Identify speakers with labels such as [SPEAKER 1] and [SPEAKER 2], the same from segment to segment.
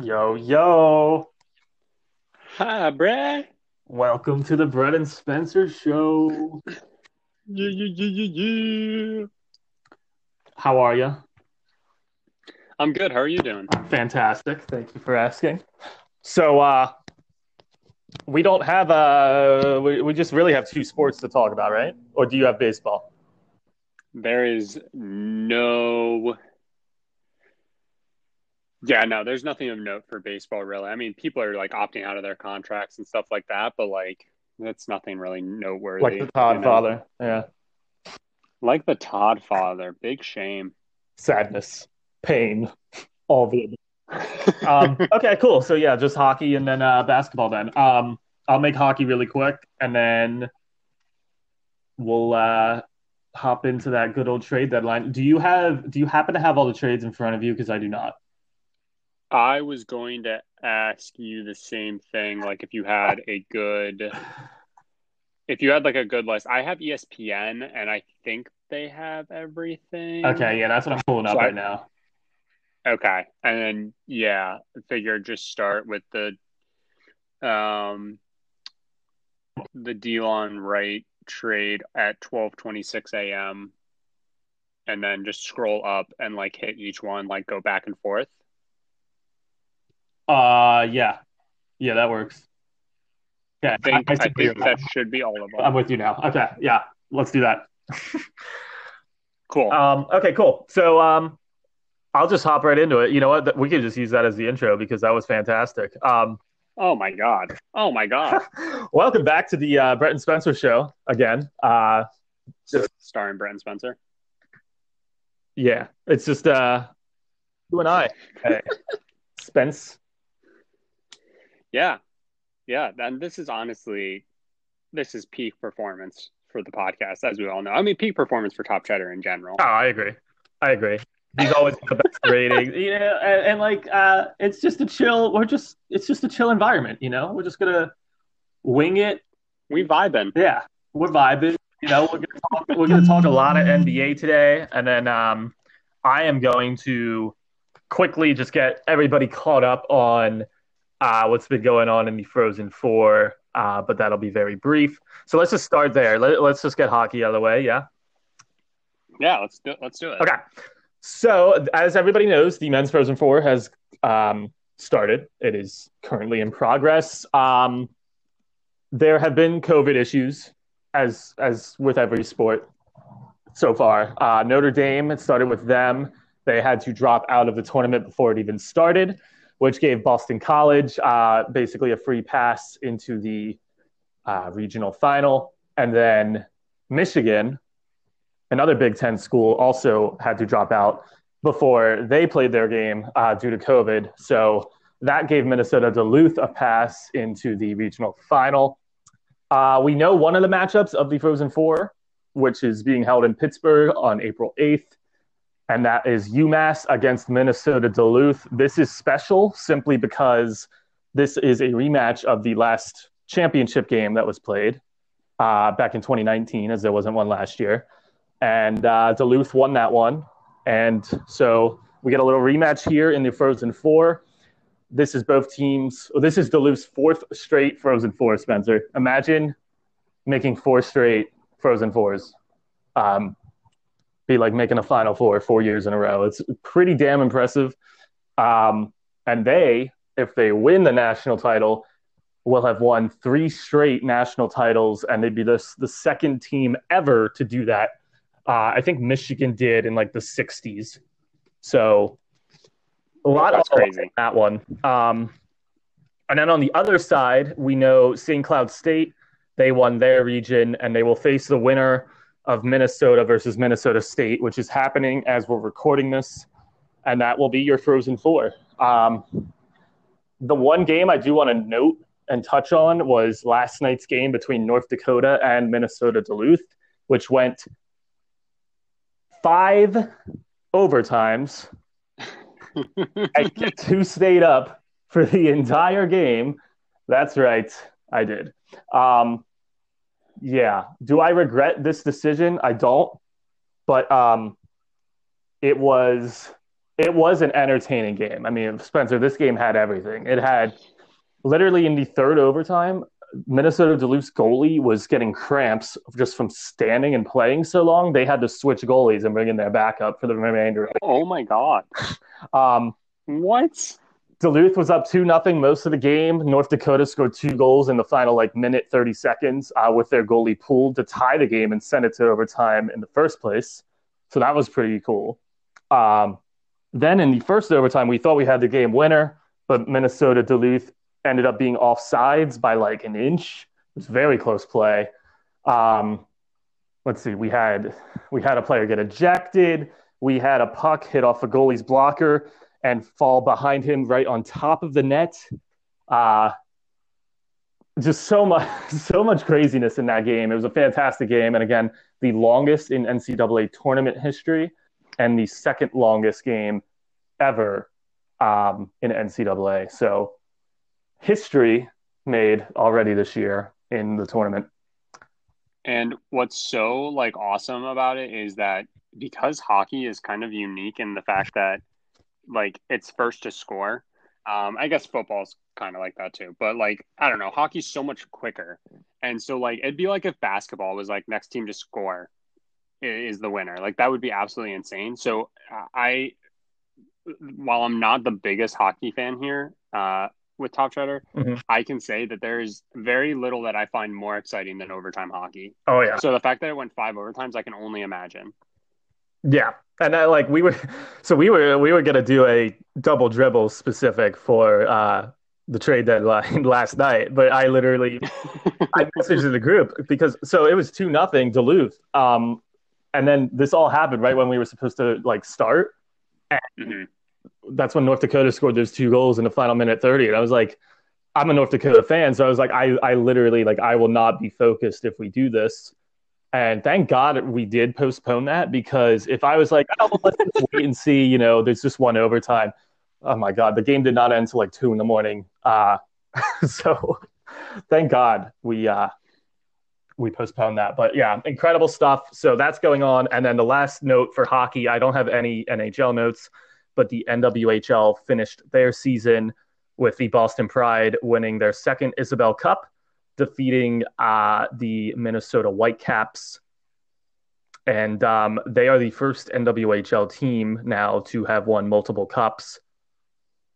[SPEAKER 1] Yo, yo.
[SPEAKER 2] Hi, Brad.
[SPEAKER 1] Welcome to the Brett and Spencer show.
[SPEAKER 2] Yeah, yeah, yeah, yeah, yeah.
[SPEAKER 1] How are you?
[SPEAKER 2] I'm good. How are you doing?
[SPEAKER 1] Fantastic. Thank you for asking. So, uh, we don't have, uh, we, we just really have two sports to talk about, right? Or do you have baseball?
[SPEAKER 2] There is no. Yeah, no, there's nothing of note for baseball, really. I mean, people are like opting out of their contracts and stuff like that, but like, that's nothing really noteworthy.
[SPEAKER 1] Like the Todd
[SPEAKER 2] you know?
[SPEAKER 1] father. Yeah.
[SPEAKER 2] Like the Todd father. Big shame.
[SPEAKER 1] Sadness, pain, all of it. um, okay, cool. So yeah, just hockey and then uh, basketball. Then um, I'll make hockey really quick, and then we'll uh, hop into that good old trade deadline. Do you have? Do you happen to have all the trades in front of you? Because I do not.
[SPEAKER 2] I was going to ask you the same thing. Like, if you had a good, if you had like a good list, I have ESPN, and I think they have everything.
[SPEAKER 1] Okay, yeah, that's what I'm pulling up
[SPEAKER 2] So I-
[SPEAKER 1] right now.
[SPEAKER 2] Okay. And then yeah, I figure just start with the um the Delon Wright trade at twelve twenty six AM and then just scroll up and like hit each one, like go back and forth.
[SPEAKER 1] Uh, yeah, yeah, that works. Yeah,
[SPEAKER 2] I think I,
[SPEAKER 1] see where
[SPEAKER 2] think that should be all of them.
[SPEAKER 1] I'm with you now. Okay, yeah, let's do that.
[SPEAKER 2] cool.
[SPEAKER 1] Um, okay, cool. So um, I'll just hop right into it. You know what? We could just use that as the intro because that was fantastic. Um,
[SPEAKER 2] oh my god. Oh my god.
[SPEAKER 1] welcome back to the uh, Brett and Spencer show again. Uh,
[SPEAKER 2] Starring Brent Spencer.
[SPEAKER 1] yeah, it's just uh, you and I. Hey, Spence.
[SPEAKER 2] Yeah. Yeah. And this is honestly this is peak performance for the podcast, as we all know. I mean peak performance for Top Cheddar in general.
[SPEAKER 1] Oh, I agree. I agree. He's always the best rating. You know, and, and like uh, it's just a chill. We're just it's just a chill environment. You know, we're just gonna wing it.
[SPEAKER 2] We vibing.
[SPEAKER 1] Yeah, we're vibing. You know, we're gonna talk, we're gonna talk a lot of NBA today, and then um, I am going to quickly just get everybody caught up on uh, what's been going on in the Frozen Four. Uh, but that'll be very brief. So let's just start there. Let, let's just get hockey out of the way. Yeah.
[SPEAKER 2] Yeah, let's do let's do it.
[SPEAKER 1] Okay. So, as everybody knows, the men's Frozen Four has um, started. It is currently in progress. Um, there have been COVID issues, as as with every sport so far. Uh, Notre Dame, it started with them. They had to drop out of the tournament before it even started, which gave Boston College uh, basically a free pass into the uh, regional final. And then Michigan, another Big Ten school also had to drop out before they played their game uh, due to COVID. So that gave Minnesota Duluth a pass into the regional final. Uh, we know one of the matchups of the Frozen Four, which is being held in Pittsburgh on April 8th, and that is UMass against Minnesota Duluth. This is special simply because this is a rematch of the last championship game that was played uh, back in 2019, as there wasn't one last year and uh, Duluth won that one. And so we get a little rematch here in the Frozen Four. This is both teams. This is Duluth's fourth straight Frozen Four. Spencer, imagine making four straight Frozen Fours. Um, be like making a Final Four four years in a row. It's pretty damn impressive. Um, and they, if they win the national title, will have won three straight national titles, and they'd be the the second team ever to do that uh, I think Michigan did in like the 60s. So a lot
[SPEAKER 2] That's
[SPEAKER 1] of
[SPEAKER 2] crazy.
[SPEAKER 1] that one. Um, and then on the other side, we know St. Cloud State, they won their region and they will face the winner of Minnesota versus Minnesota State, which is happening as we're recording this. And that will be your Frozen Four. Um, the one game I do want to note and touch on was last night's game between North Dakota and Minnesota Duluth, which went five overtimes I who stayed up for the entire game? That's right, I did. Um, yeah. Do I regret this decision? I don't. But um, it was it was an entertaining game. I mean, Spencer, this game had everything. It had literally in the third overtime, Minnesota Duluth's goalie was getting cramps just from standing and playing so long. They had to switch goalies and bring in their backup for the remainder. Of
[SPEAKER 2] Oh my god!
[SPEAKER 1] Um,
[SPEAKER 2] What?
[SPEAKER 1] Duluth was up two nothing most of the game. North Dakota scored two goals in the final like minute thirty seconds uh, with their goalie pulled to tie the game and send it to overtime in the first place. So that was pretty cool. Um, then in the first overtime, we thought we had the game winner, but Minnesota Duluth ended up being offsides by like an inch. It was very close play. Um, let's see, we had we had a player get ejected. We had a puck hit off a goalie's blocker and fall behind him right on top of the net. Uh, just so much, so much craziness in that game. It was a fantastic game, and again, the longest in NCAA tournament history, and the second longest game ever um, in NCAA. So, history made already this year in the tournament.
[SPEAKER 2] And what's so like awesome about it is that because hockey is kind of unique in the fact that like it's first to score. Um, I guess football's kind of like that too, but like I don't know, hockey's so much quicker, and so like it'd be like if basketball was like next team to score is the winner. Like that would be absolutely insane. So I, while I'm not the biggest hockey fan here, uh, with Top Cheddar,
[SPEAKER 1] Mhm.
[SPEAKER 2] I can say that there is very little that I find more exciting than overtime hockey.
[SPEAKER 1] Oh yeah,
[SPEAKER 2] So the fact that it went five overtimes, I can only imagine.
[SPEAKER 1] Yeah. And I, like we were, so we were we were gonna do a double dribble specific for uh, the trade deadline last night, but I literally I messaged the group because so it was two nothing Duluth, um, and then this all happened right when we were supposed to like start.
[SPEAKER 2] Mhm.
[SPEAKER 1] That's when North Dakota scored those two goals in the final minute thirty, and I was like, I'm a North Dakota fan, so I was like, I I literally like I will not be focused if we do this. And thank God we did postpone that because if I was like, oh, let's just wait and see, you know, there's just one overtime. Oh my God, the game did not end till like two in the morning. Uh, so thank God we uh, we postponed that. But yeah, incredible stuff. So that's going on. And then the last note for hockey, I don't have any NHL notes, but the NWHL finished their season with the Boston Pride winning their second Isobel Cup, defeating uh, the Minnesota Whitecaps. And um, they are the first NWHL team now to have won multiple cups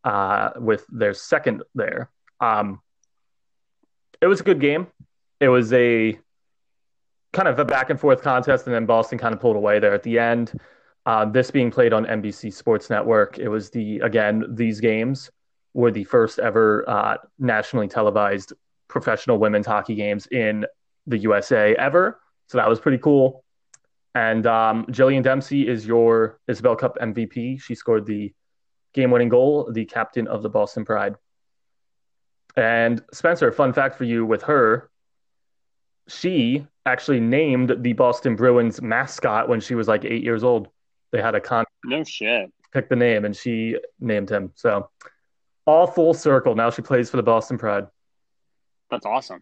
[SPEAKER 1] uh, with their second there. Um, it was a good game. It was a kind of a back and forth contest, and then Boston kind of pulled away there at the end. Uh, this being played on NBC Sports Network, it was the again these games were the first ever uh, nationally televised professional women's hockey games in the USA ever. So that was pretty cool. And um, Jillian Dempsey is your Isobel Cup MVP. She scored the game-winning goal, the captain of the Boston Pride. And Spencer, fun fact for you with her, she actually named the Boston Bruins mascot when she was like eight years old. They had a con
[SPEAKER 2] No shit.
[SPEAKER 1] pick the name, and she named him. So all full circle. Now she plays for the Boston Pride.
[SPEAKER 2] That's awesome.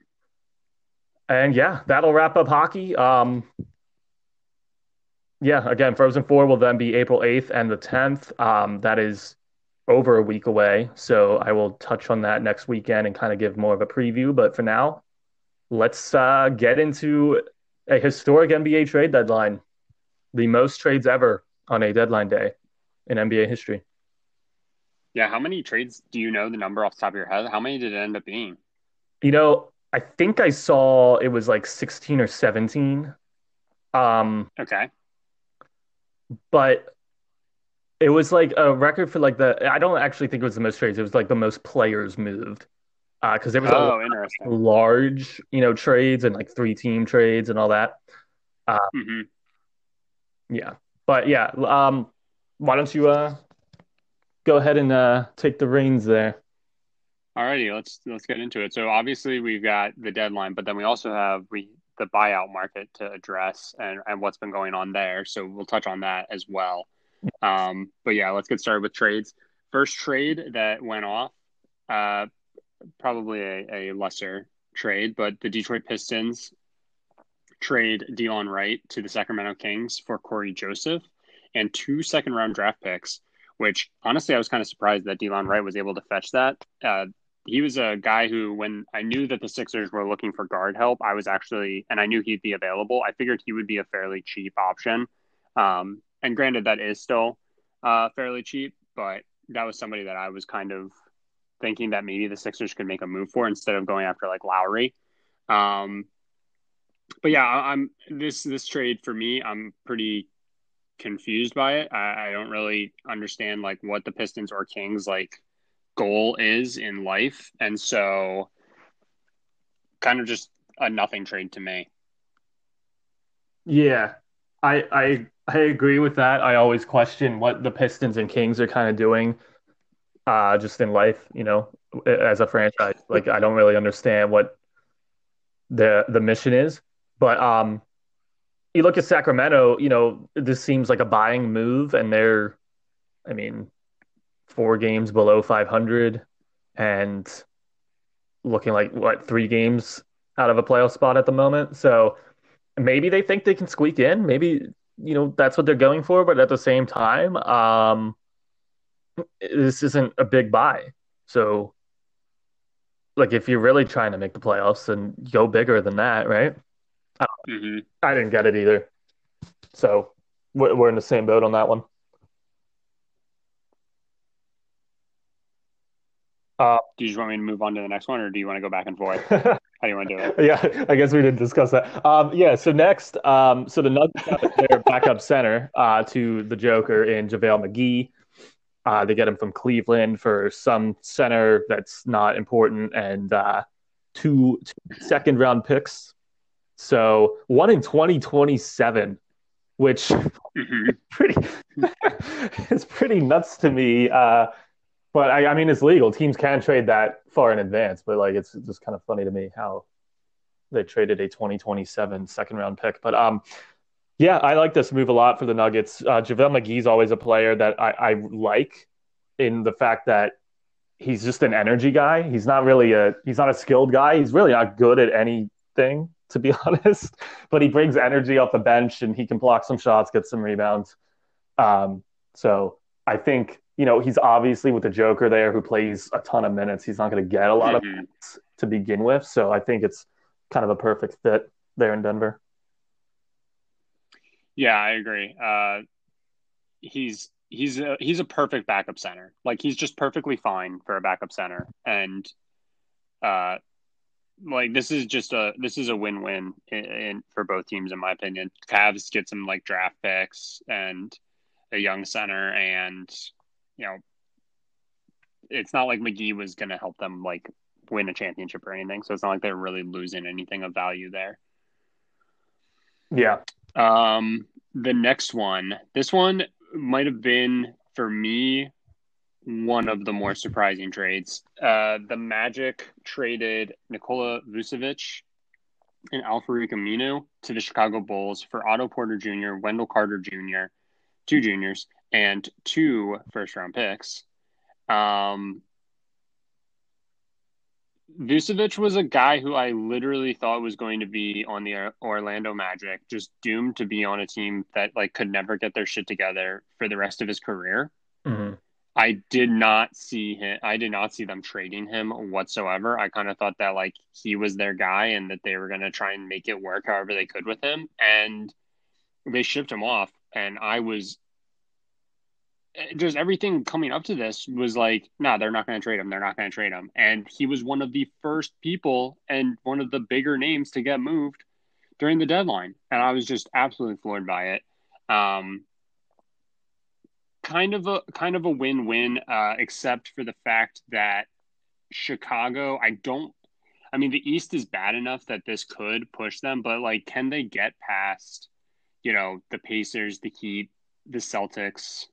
[SPEAKER 1] And yeah, that'll wrap up hockey. Um, yeah, again, Frozen 4 will then be April 8th and the 10th. Um, that is over a week away. So I will touch on that next weekend and kind of give more of a preview. But for now, let's uh, get into a historic NBA trade deadline. The most trades ever on a deadline day in NBA history.
[SPEAKER 2] Yeah, how many trades do you know the number off the top of your head? How many did it end up being?
[SPEAKER 1] You know, I think I saw it was like 16 or 17. Um,
[SPEAKER 2] Okay.
[SPEAKER 1] but it was like a record for like the I don't actually think it was the most trades. It was like the most players moved because there was a
[SPEAKER 2] Oh, interesting.
[SPEAKER 1] large, you know, trades and like three team trades and all that.
[SPEAKER 2] hmm
[SPEAKER 1] Yeah, but yeah, um, why don't you uh go ahead and uh take the reins there?
[SPEAKER 2] Alrighty, let's let's get into it. So obviously we've got the deadline, but then we also have we the buyout market to address and, and what's been going on there. So we'll touch on that as well. Um, but yeah, let's get started with trades. First trade that went off, uh, probably a, a lesser trade, but the Detroit Pistons trade Delon Wright to the Sacramento Kings for Corey Joseph and two second round draft picks, which honestly I was kind of surprised that Delon Wright was able to fetch that. Uh, he was a guy who, when I knew that the Sixers were looking for guard help, I was actually, and I knew he'd be available. I figured he would be a fairly cheap option. Um, and granted, that is still uh, fairly cheap, but that was somebody that I was kind of thinking that maybe the Sixers could make a move for instead of going after like Lowry. Um, but yeah, I'm this this trade for me. I'm pretty confused by it. I, I don't really understand like what the Pistons or Kings like goal is in life, and so kind of just a nothing trade to me.
[SPEAKER 1] Yeah, I I I agree with that. I always question what the Pistons and Kings are kind of doing, uh, just in life. You know, as a franchise, like I don't really understand what the the mission is. But um, you look at Sacramento. You know, this seems like a buying move, and they're, I mean, four games below 500, and looking like what three games out of a playoff spot at the moment. So maybe they think they can squeak in. Maybe you know that's what they're going for. But at the same time, um, this isn't a big buy. So like if you're really trying to make the playoffs, and go bigger than that, right? Mm-hmm. I didn't get it either. So we're in the same boat on that one.
[SPEAKER 2] Uh, do you just want me to move on to the next one, or do you want to go back and forth? How do you want to do it?
[SPEAKER 1] yeah, I guess we didn't discuss that. Um, yeah, so next, um, so the Nuggets have their backup center uh, to the Joker in JaVale McGee. Uh, they get him from Cleveland for some center that's not important and uh, two, two second round picks. So one in 2027, which mm-hmm. is pretty, it's pretty nuts to me. But I, I mean, it's legal. Teams can trade that far in advance, but like it's just kind of funny to me how they traded a 2027 second round pick. But um, yeah, I like this move a lot for the Nuggets. Uh, JaVale McGee's always a player that I, I like in the fact that he's just an energy guy. He's not really a he's not a skilled guy. He's really not good at anything, to be honest. But he brings energy off the bench and he can block some shots, get some rebounds. Um, so I think you know, he's obviously with the Joker there who plays a ton of minutes. He's not going to get a lot mm-hmm. of minutes to begin with. So I think it's kind of a perfect fit there in Denver.
[SPEAKER 2] Yeah, I agree. Uh, he's he's a, he's a perfect backup center. Like he's just perfectly fine for a backup center, and uh, like this is just a this is a win win in, in, for both teams in my opinion. Cavs get some like draft picks and a young center, and you know, it's not like McGee was going to help them like win a championship or anything. So it's not like they're really losing anything of value there.
[SPEAKER 1] Yeah.
[SPEAKER 2] Um, the next one, this one might have been for me one of the more surprising trades. Uh, the Magic traded Nikola Vucevic and Al-Farouq Aminu to the Chicago Bulls for Otto Porter Jr., Wendell Carter Jr., two juniors, and two first round picks. Um, Vucevic was a guy who I literally thought was going to be on the Orlando Magic, just doomed to be on a team that like could never get their shit together for the rest of his career. Mm-hmm. I did not see him. I did not see them trading him whatsoever. I kind of thought that like he was their guy and that they were going to try and make it work however they could with him, and they shipped him off. And I was just everything coming up to this was like, nah, they're not going to trade him. They're not going to trade him. And he was one of the first people and one of the bigger names to get moved during the deadline. And I was just absolutely floored by it. Um, kind of a kind of a win-win, uh, except for the fact that Chicago, I don't. I mean, the East is bad enough that this could push them, but like, can they get past, you know, the Pacers, the Heat, the Celtics,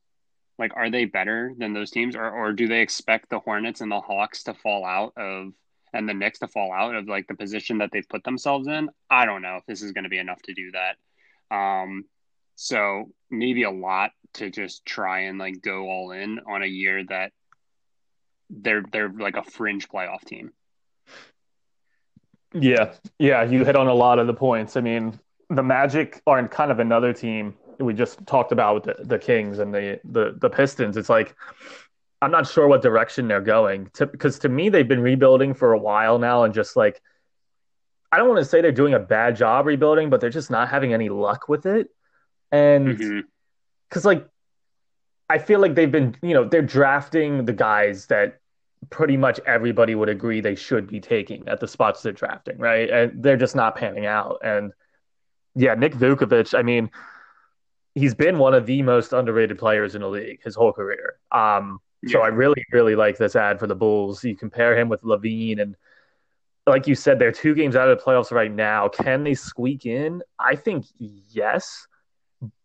[SPEAKER 2] like are they better than those teams or or do they expect the Hornets and the Hawks to fall out of and the Knicks to fall out of like the position that they've put themselves in? I don't know if this is going to be enough to do that. Um so maybe a lot to just try and like go all in on a year that they're they're like a fringe playoff team.
[SPEAKER 1] Yeah. Yeah, you hit on a lot of the points. I mean, the Magic are in kind of another team we just talked about with the, the Kings and the, the the Pistons. It's like I'm not sure what direction they're going because to, to me they've been rebuilding for a while now and just like I don't want to say they're doing a bad job rebuilding, but they're just not having any luck with it. And because mm-hmm. like I feel like they've been, you know, they're drafting the guys that pretty much everybody would agree they should be taking at the spots they're drafting, right? And they're just not panning out. And yeah, Nick Vucevic, I mean, he's been one of the most underrated players in the league his whole career. Um, yeah. So I really, really like this ad for the Bulls. You compare him with LaVine, and like you said, they're two games out of the playoffs right now. Can they squeak in? I think yes,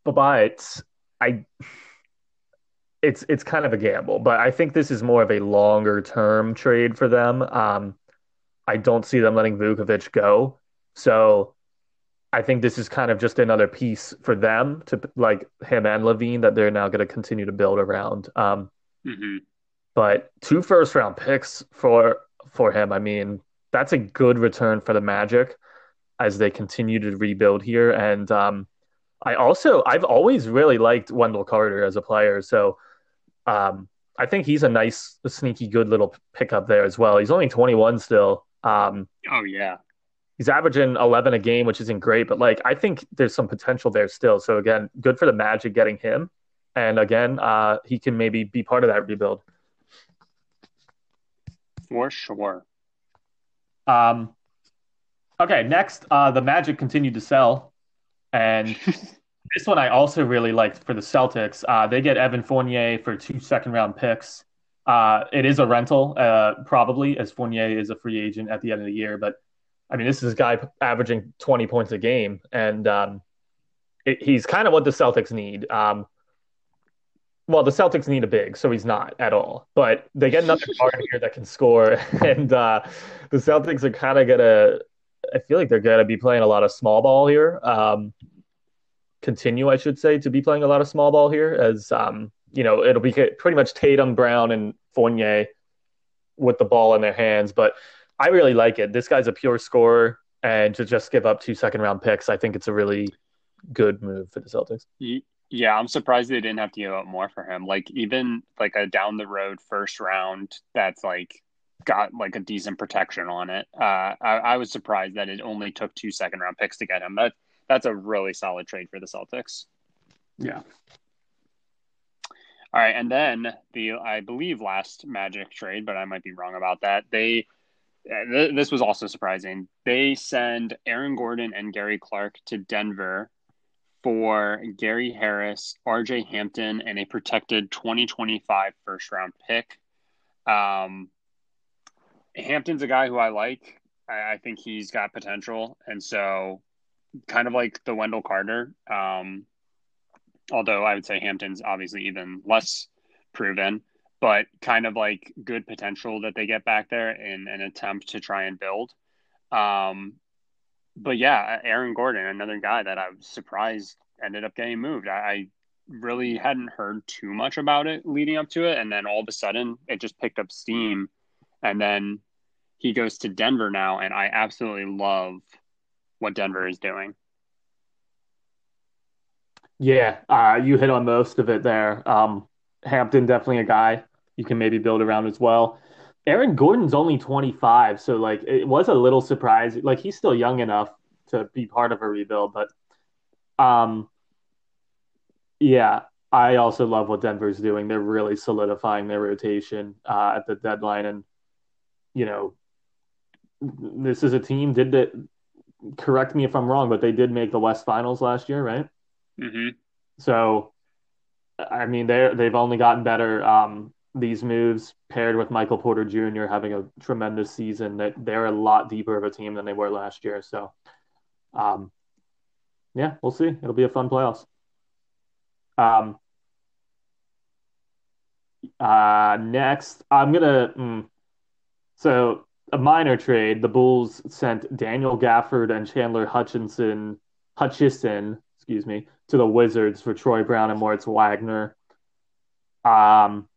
[SPEAKER 1] but I it's it's kind of a gamble, but I think this is more of a longer term trade for them. Um, I don't see them letting Vucevic go, so I think this is kind of just another piece for them to like him and LaVine that they're now going to continue to build around. Um, mm-hmm. But two first round picks for for him, I mean, that's a good return for the Magic as they continue to rebuild here. And um, I also I've always really liked Wendell Carter as a player, so um, I think he's a nice, sneaky, good little pickup there as well. He's only 21 still. Um,
[SPEAKER 2] oh yeah,
[SPEAKER 1] he's averaging 11 a game, which isn't great, but like I think there's some potential there still. So again, good for the Magic getting him, and again, uh, he can maybe be part of that rebuild.
[SPEAKER 2] For sure.
[SPEAKER 1] Um. Okay, next, uh, the Magic continued to sell, and This one I also really liked for the Celtics. Uh, they get Evan Fournier for two second round picks. Uh, it is a rental, uh, probably, as Fournier is a free agent at the end of the year. But I mean, this is a guy averaging 20 points a game, and um, it, he's kind of what the Celtics need. Um, well, the Celtics need a big, so he's not at all. But they get another guard here that can score, and uh, the Celtics are kind of gonna. I feel like they're gonna be playing a lot of small ball here. Um, continue, I should say, to be playing a lot of small ball here, as um, you know, it'll be pretty much Tatum, Brown, and Fournier with the ball in their hands. But I really like it. This guy's a pure scorer, and to just give up two second round picks, I think it's a really good move for the Celtics.
[SPEAKER 2] Yeah, I'm surprised they didn't have to give up more for him. Like even like a down the road first round that's like got like a decent protection on it. Uh, I, I was surprised that it only took two second round picks to get him. That that's a really solid trade for the Celtics.
[SPEAKER 1] Yeah.
[SPEAKER 2] All right, and then the I believe last Magic trade, but I might be wrong about that. They this was also surprising. They send Aaron Gordon and Gary Clark to Denver for Gary Harris, RJ Hampton, and a protected 2025 first round pick. Um, Hampton's a guy who I like. I, I think he's got potential, and so kind of like the Wendell Carter. Um, although I would say Hampton's obviously even less proven, but kind of like good potential that they get back there in an attempt to try and build. Um, but yeah, Aaron Gordon, another guy that I was surprised ended up getting moved. I, I really hadn't heard too much about it leading up to it, and then all of a sudden it just picked up steam, and then he goes to Denver now, and I absolutely love what Denver is doing.
[SPEAKER 1] Yeah, uh, you hit on most of it there. Um, Hampton definitely a guy you can maybe build around as well. Aaron Gordon's only 25, so like it was a little surprise. Like he's still young enough to be part of a rebuild, but um, yeah, I also love what Denver's doing. They're really solidifying their rotation uh, at the deadline, and you know, this is a team did that correct me if I'm wrong, but they did make the West Finals last year, right?
[SPEAKER 2] Mm-hmm.
[SPEAKER 1] So, I mean, they they've only gotten better. Um, these moves paired with Michael Porter Jr. having a tremendous season, that they're a lot deeper of a team than they were last year. So, um, yeah, we'll see. It'll be a fun playoffs. Um, uh, next, I'm gonna. Mm, so a minor trade, the Bulls sent Daniel Gafford and Chandler Hutchinson, Hutchison, excuse me, to the Wizards for Troy Brown and Moritz Wagner. Um,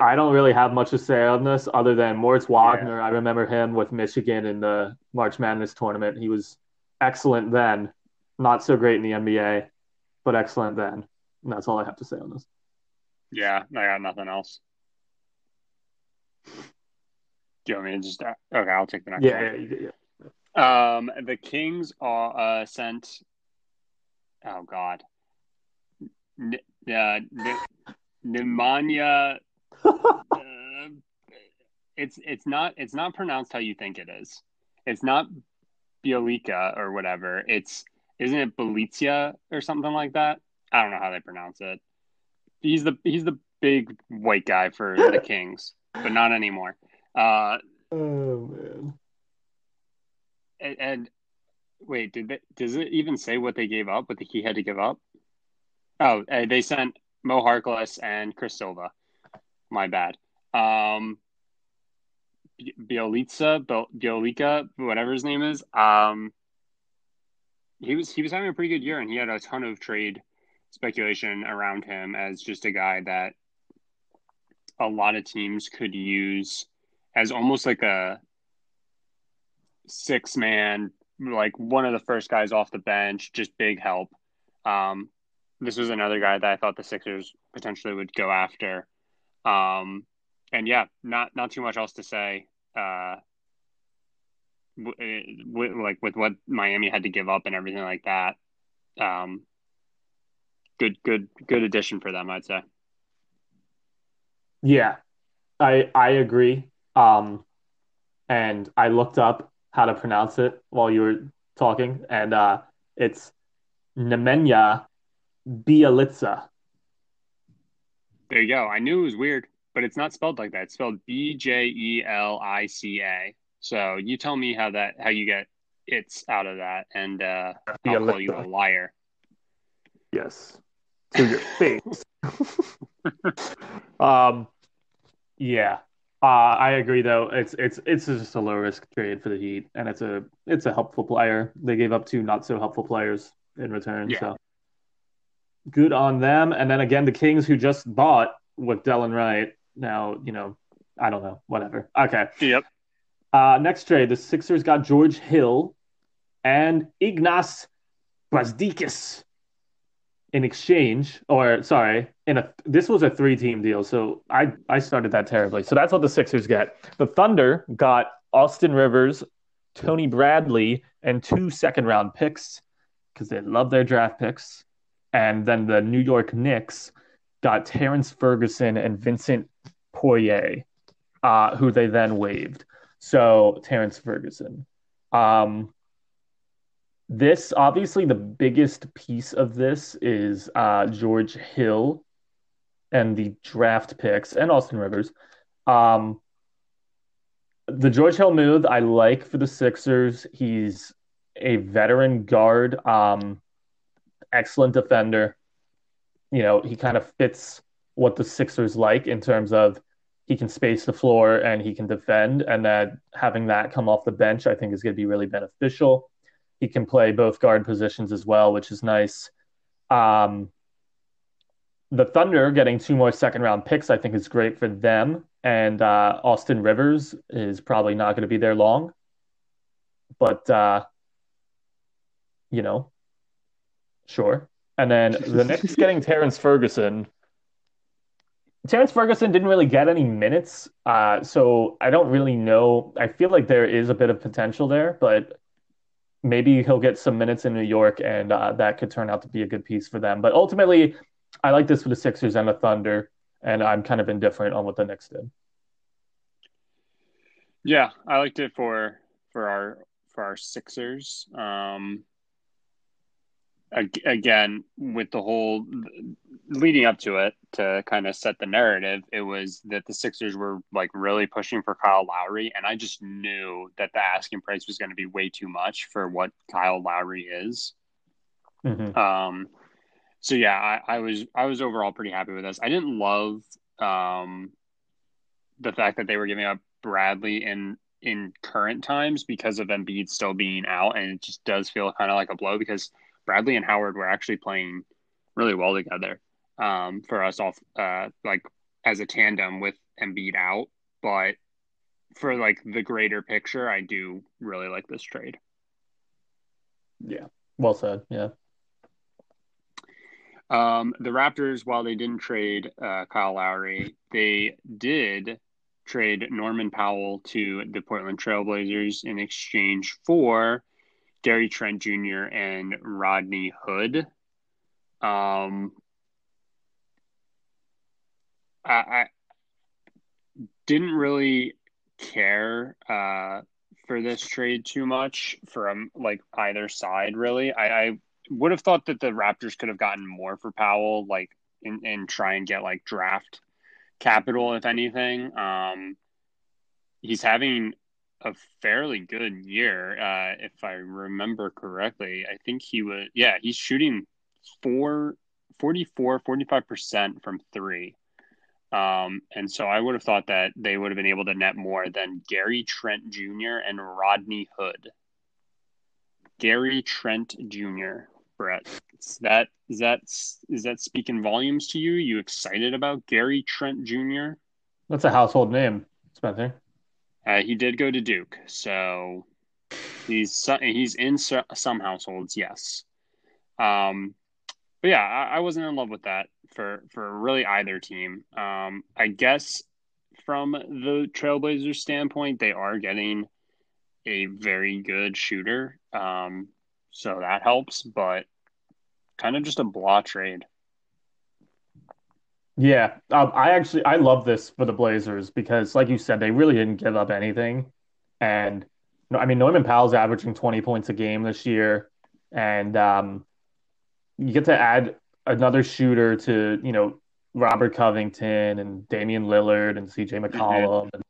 [SPEAKER 1] I don't really have much to say on this other than Moritz Wagner. Yeah. I remember him with Michigan in the March Madness tournament. He was excellent then. not so great in the NBA, but excellent then. And that's all I have to say on this.
[SPEAKER 2] Yeah, I got nothing else. Do you want me to just? Uh, okay, I'll take the next
[SPEAKER 1] Yeah,
[SPEAKER 2] one.
[SPEAKER 1] yeah, yeah.
[SPEAKER 2] Um, the Kings are uh, sent. Oh God. N- uh, N- Nemanja. uh, it's it's not it's not pronounced how you think it is. It's not Bielica or whatever. It's isn't it Belizia or something like that? I don't know how they pronounce it. He's the he's the big white guy for the Kings, but not anymore. Uh,
[SPEAKER 1] oh man.
[SPEAKER 2] and, and wait, did they, does it even say what they gave up? What he had to give up? Oh, uh, they sent Mo Harkless and Chris Silva. My bad. Um, B- Bielitsa, Bielica, whatever his name is. Um, he was he was having a pretty good year, and he had a ton of trade speculation around him as just a guy that a lot of teams could use as almost like a six man, like one of the first guys off the bench, just big help. Um, this was another guy that I thought the Sixers potentially would go after. Um, and yeah, not not too much else to say. Uh, w- w- like with what Miami had to give up and everything like that. Um, good, good, good addition for them, I'd say.
[SPEAKER 1] Yeah, I I agree. Um, and I looked up how to pronounce it while you were talking, and uh, it's Nemanja Bielitsa.
[SPEAKER 2] There you go. I knew it was weird, but it's not spelled like that. It's spelled B J E L I C A. So you tell me how that how you get it's out of that, and uh, I'll call you a liar.
[SPEAKER 1] Yes, to your face. um, yeah. Uh, I agree though. It's it's it's just a low risk trade for the Heat, and it's a it's a helpful player. They gave up two not so helpful players in return,
[SPEAKER 2] Yeah.
[SPEAKER 1] so good on them. And then again, the Kings who just bought with Delon Wright. Now you know, I don't know, whatever. Okay.
[SPEAKER 2] Yep.
[SPEAKER 1] Uh, next trade, the Sixers got George Hill and Ignas Brazdeikis in exchange, or sorry, in a this was a three-team deal, so I I started that terribly. So that's what the Sixers get. The Thunder got Austin Rivers, Tony Bradley, and two second-round picks because they love their draft picks. And then the New York Knicks got Terrance Ferguson and Vincent Poirier, uh, who they then waived. So Terrance Ferguson. Um, this obviously the biggest piece of this is uh, George Hill and the draft picks and Austin Rivers. Um, the George Hill move I like for the Sixers. He's a veteran guard, um, excellent defender. You know, he kind of fits what the Sixers like in terms of he can space the floor and he can defend, and that having that come off the bench, I think, is going to be really beneficial. He can play both guard positions as well, which is nice. Um, the Thunder getting two more second round picks, I think, is great for them. And uh, Austin Rivers is probably not going to be there long. But, uh, you know, sure. And then the Knicks getting Terrance Ferguson. Terrance Ferguson didn't really get any minutes, uh, so I don't really know. I feel like there is a bit of potential there, but maybe he'll get some minutes in New York, and uh, that could turn out to be a good piece for them. But ultimately, I like this for the Sixers and the Thunder, and I'm kind of indifferent on what the Knicks did.
[SPEAKER 2] Yeah, I liked it for for our for our Sixers. Um, again, with the whole leading up to it to kind of set the narrative, it was that the Sixers were like really pushing for Kyle Lowry, and I just knew that the asking price was going to be way too much for what Kyle Lowry is.
[SPEAKER 1] Mhm.
[SPEAKER 2] Um, so yeah, I, I was I was overall pretty happy with this. I didn't love um, the fact that they were giving up Bradley in in current times because of Embiid still being out, and it just does feel kind of like a blow because Bradley and Howard were actually playing really well together um, for us off uh, like as a tandem with Embiid out. But for like the greater picture, I do really like this trade.
[SPEAKER 1] Yeah. Well said. Yeah.
[SPEAKER 2] Um, the Raptors, while they didn't trade uh, Kyle Lowry, they did trade Norman Powell to the Portland Trailblazers in exchange for Gary Trent Jr. and Rodney Hood. Um, I, I didn't really care uh, for this trade too much from like either side. Really, I, I would have thought that the Raptors could have gotten more for Powell, like and, try and get like draft capital, if anything. Um, he's having a fairly good year, uh, if I remember correctly. I think he was, yeah, he's shooting four, 44, 45% from three. Um, and so I would have thought that they would have been able to net more than Gary Trent Jr. and Rodney Hood. Gary Trent Jr. Brett, is that is that is that speaking volumes to you? You excited about Gary Trent Jr.?
[SPEAKER 1] That's a household name, Spencer.
[SPEAKER 2] Uh, he did go to Duke, so he's he's in some households, yes. Um, but yeah, I, I, wasn't in love with that for for really either team. Um, I guess from the Trailblazers standpoint, they are getting a very good shooter, um, so that helps. But kind of just a blah trade.
[SPEAKER 1] Yeah, um, I actually I love this for the Blazers because, like you said, they really didn't give up anything, and no, I mean Norman Powell's averaging twenty points a game this year, and um, you get to add another shooter to you know Robert Covington and Damian Lillard and CJ mm-hmm. McCollum. Mm-hmm.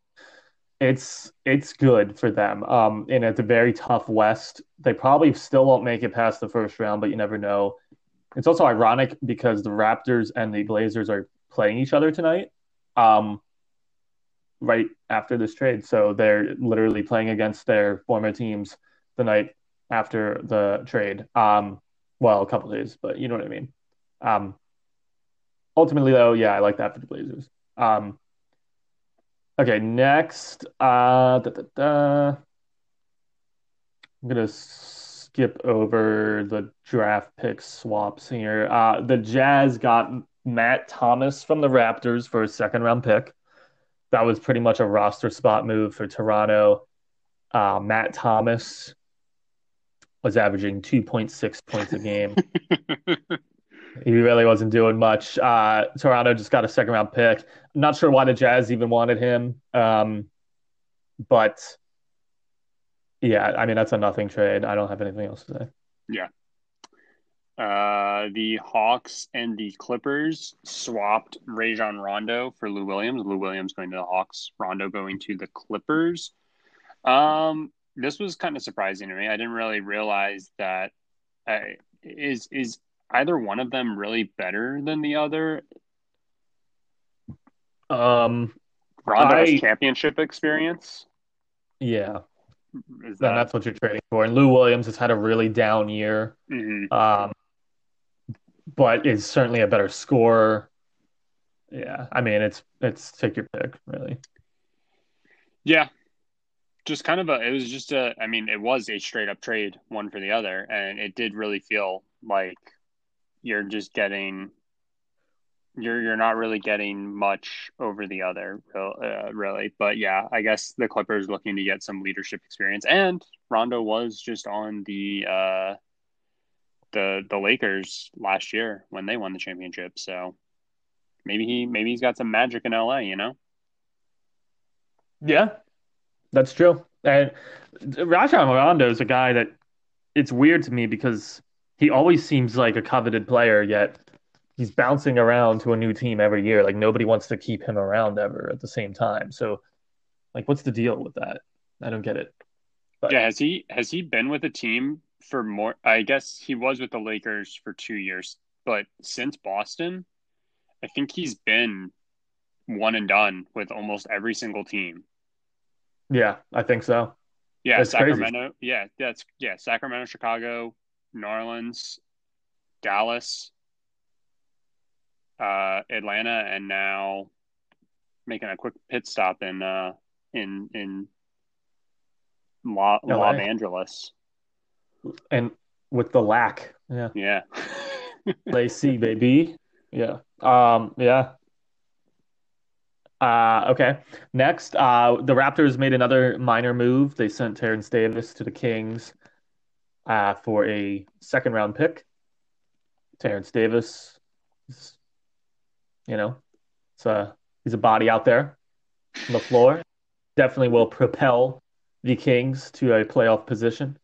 [SPEAKER 1] It's it's good for them. Um, and it's a very tough West. They probably still won't make it past the first round, but you never know. It's also ironic because the Raptors and the Blazers are playing each other tonight. Um, right after this trade, so they're literally playing against their former teams the night after the trade. Um, well, a couple days, but you know what I mean. Um, ultimately, though, yeah, I like that for the Blazers. Um, okay, next, uh, da, da, da. I'm gonna skip over the draft pick swaps here. Uh, the Jazz got Matt Thomas from the Raptors for a second round pick. That was pretty much a roster spot move for Toronto. Uh, Matt Thomas was averaging 2.6 points a game. he really wasn't doing much. Uh, Toronto just got a second round pick. I'm not sure why the Jazz even wanted him. Um, but yeah, I mean, that's a nothing trade. I don't have anything else to say.
[SPEAKER 2] Yeah. Uh, the Hawks and the Clippers swapped Rajon Rondo for Lou Williams. Lou Williams going to the Hawks, Rondo going to the Clippers. Um, this was kind of surprising to me. I didn't really realize that. Uh, is is either one of them really better than the other?
[SPEAKER 1] Um,
[SPEAKER 2] Rondo I, has championship experience.
[SPEAKER 1] Yeah, that... that's what you're trading for. And Lou Williams has had a really down year.
[SPEAKER 2] Mm-hmm.
[SPEAKER 1] Um, but is certainly a better scorer. Yeah, I mean it's it's take your pick, really.
[SPEAKER 2] Yeah, just kind of a. It was just a. I mean, it was a straight up trade, one for the other, and it did really feel like you're just getting. You're you're not really getting much over the other, uh, really. But yeah, I guess the Clippers looking to get some leadership experience, and Rondo was just on the. uh the the Lakers last year when they won the championship. So maybe he maybe he's got some magic in LA, you know?
[SPEAKER 1] Yeah, that's true. And Rajon Rondo is a guy that it's weird to me because he always seems like a coveted player, yet he's bouncing around to a new team every year. Like nobody wants to keep him around ever at the same time. So, like, what's the deal with that? I don't get it.
[SPEAKER 2] But, yeah, has he has he been with a team for more. I guess he was with the Lakers for two years, but since Boston, I think he's been one and done with almost every single team.
[SPEAKER 1] Yeah, I think so.
[SPEAKER 2] Yeah, that's Sacramento. Crazy. Yeah, that's yeah, Sacramento, Chicago, New Orleans, Dallas, uh, Atlanta, and now making a quick pit stop in uh in in Los Angeles
[SPEAKER 1] and with the lack. Yeah.
[SPEAKER 2] Yeah.
[SPEAKER 1] Lacy, baby. Yeah. Um, yeah. Uh, okay. Next, uh, the Raptors made another minor move. They sent Terence Davis to the Kings uh, for a second round pick. Terence Davis, is, you know, it's a, he's a body out there on the floor. Definitely will propel the Kings to a playoff position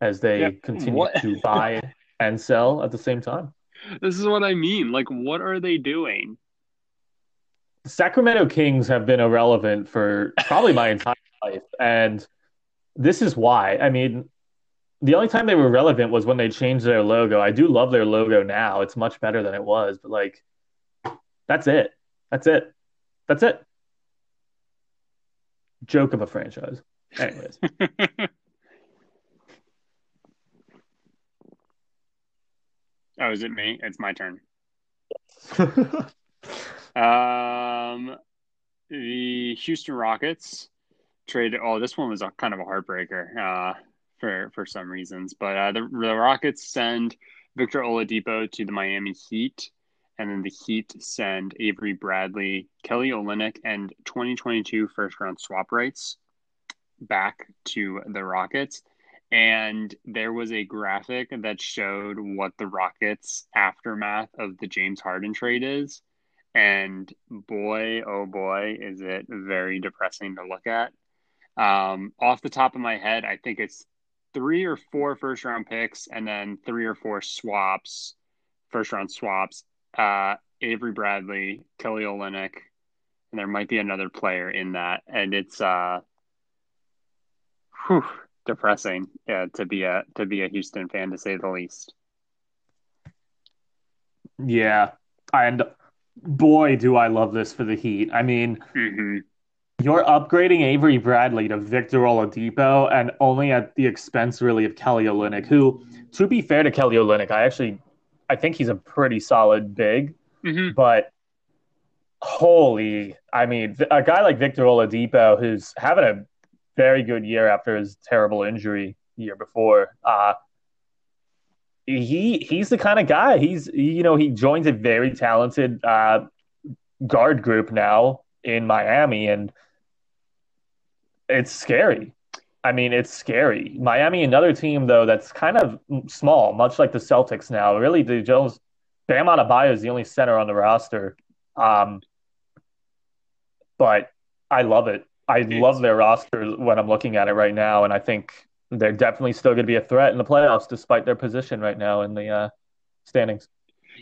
[SPEAKER 1] as they
[SPEAKER 2] Yeah.
[SPEAKER 1] continue
[SPEAKER 2] What?
[SPEAKER 1] to buy and sell at the same time.
[SPEAKER 2] This is what I mean. Like, what are they doing?
[SPEAKER 1] The Sacramento Kings have been irrelevant for probably my entire life, and this is why. I mean, the only time they were relevant was when they changed their logo. I do love their logo now. It's much better than it was, but like that's it. That's it. That's it. Joke of a franchise. Anyways.
[SPEAKER 2] Oh, is it me? It's my turn. Um, the Houston Rockets traded. Oh, this one was a kind of a heartbreaker uh, for for some reasons. But uh, the the Rockets send Victor Oladipo to the Miami Heat, and then the Heat send Avery Bradley, Kelly Olynyk, and 2022 first round swap rights back to the Rockets. And there was a graphic that showed what the Rockets' aftermath of the James Harden trade is. And boy, oh boy, is it very depressing to look at. Um, off the top of my head, I think it's three or four first round picks and then three or four swaps, first round swaps. Uh, Avery Bradley, Kelly Olynyk, and there might be another player in that. And it's uh, whew, depressing yeah, to be a to be a Houston fan to say the least.
[SPEAKER 1] Yeah. And boy, do I love this for the Heat. I mean,
[SPEAKER 2] hmm
[SPEAKER 1] you're upgrading Avery Bradley to Victor Oladipo and only at the expense really of Kelly Olynyk, who, to be fair to Kelly Olynyk, I actually I think he's a pretty solid big,
[SPEAKER 2] hmm
[SPEAKER 1] but holy, I mean, a guy like Victor Oladipo who's having a very good year after his terrible injury year before. Uh he he's the kind of guy. He's you know, he joins a very talented uh guard group now in Miami and it's scary. I mean, it's scary. Miami, another team though that's kind of small, much like the Celtics now. Really, the Jones, Bam Adebayo is the only center on the roster. Um, but I love it. I love their roster when I'm looking at it right now, and I think they're definitely still going to be a threat in the playoffs despite their position right now in the uh, standings.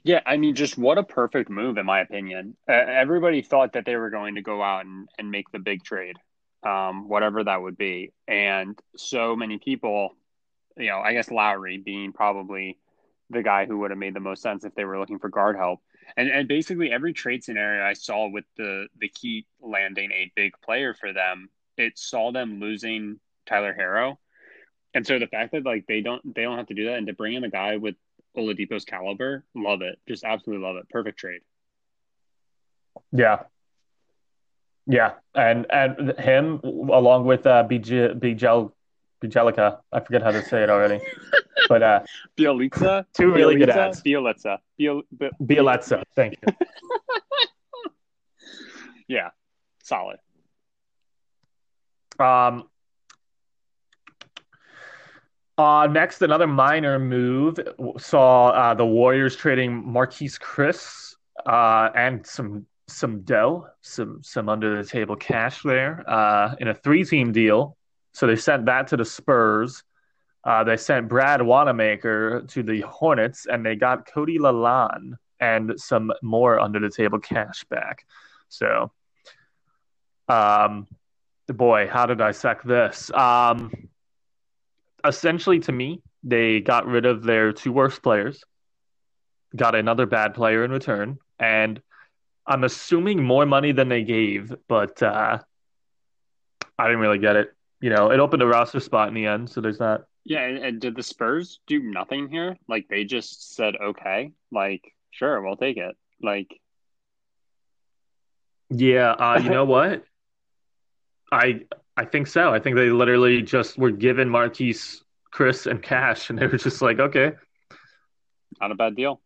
[SPEAKER 2] Yeah, I mean, just what a perfect move, in my opinion. Uh, everybody thought that they were going to go out and, and make the big trade, um, whatever that would be. And so many people, you know, I guess Lowry being probably the guy who would have made the most sense if they were looking for guard help. And and basically every trade scenario I saw with the the Heat landing a big player for them, it saw them losing Tyler Herro. And so the fact that like they don't they don't have to do that and to bring in a guy with Oladipo's caliber, love it. Just absolutely love it. Perfect trade.
[SPEAKER 1] Yeah, yeah, and and him along with uh, Bjel Bjelica. I forget how to say it already, but uh,
[SPEAKER 2] Bielitsa?
[SPEAKER 1] two really good ads.
[SPEAKER 2] Bielitsa. Biel, Bi-
[SPEAKER 1] Bielitsa, thank you.
[SPEAKER 2] yeah. Solid.
[SPEAKER 1] Um, uh, next, another minor move saw uh, the Warriors trading Marquese Chriss uh, and some some dough, some some under the table cash there uh, in a three team deal. So they sent that to the Spurs. Uh, they sent Brad Wanamaker to the Hornets, and they got Cody Lalonde and some more under the table cash back. So, um, boy, how to dissect this? Um, essentially, to me, they got rid of their two worst players, got another bad player in return, and I'm assuming more money than they gave, but uh, I didn't really get it. You know, it opened a roster spot in the end, so there's that.
[SPEAKER 2] Yeah, and, and did the Spurs do nothing here? Like they just said, okay, like sure, we'll take it. Like
[SPEAKER 1] Yeah, uh, you know what? I I think so. I think they literally just were given Marquese Chriss and cash, and they were just like, okay.
[SPEAKER 2] Not a bad deal.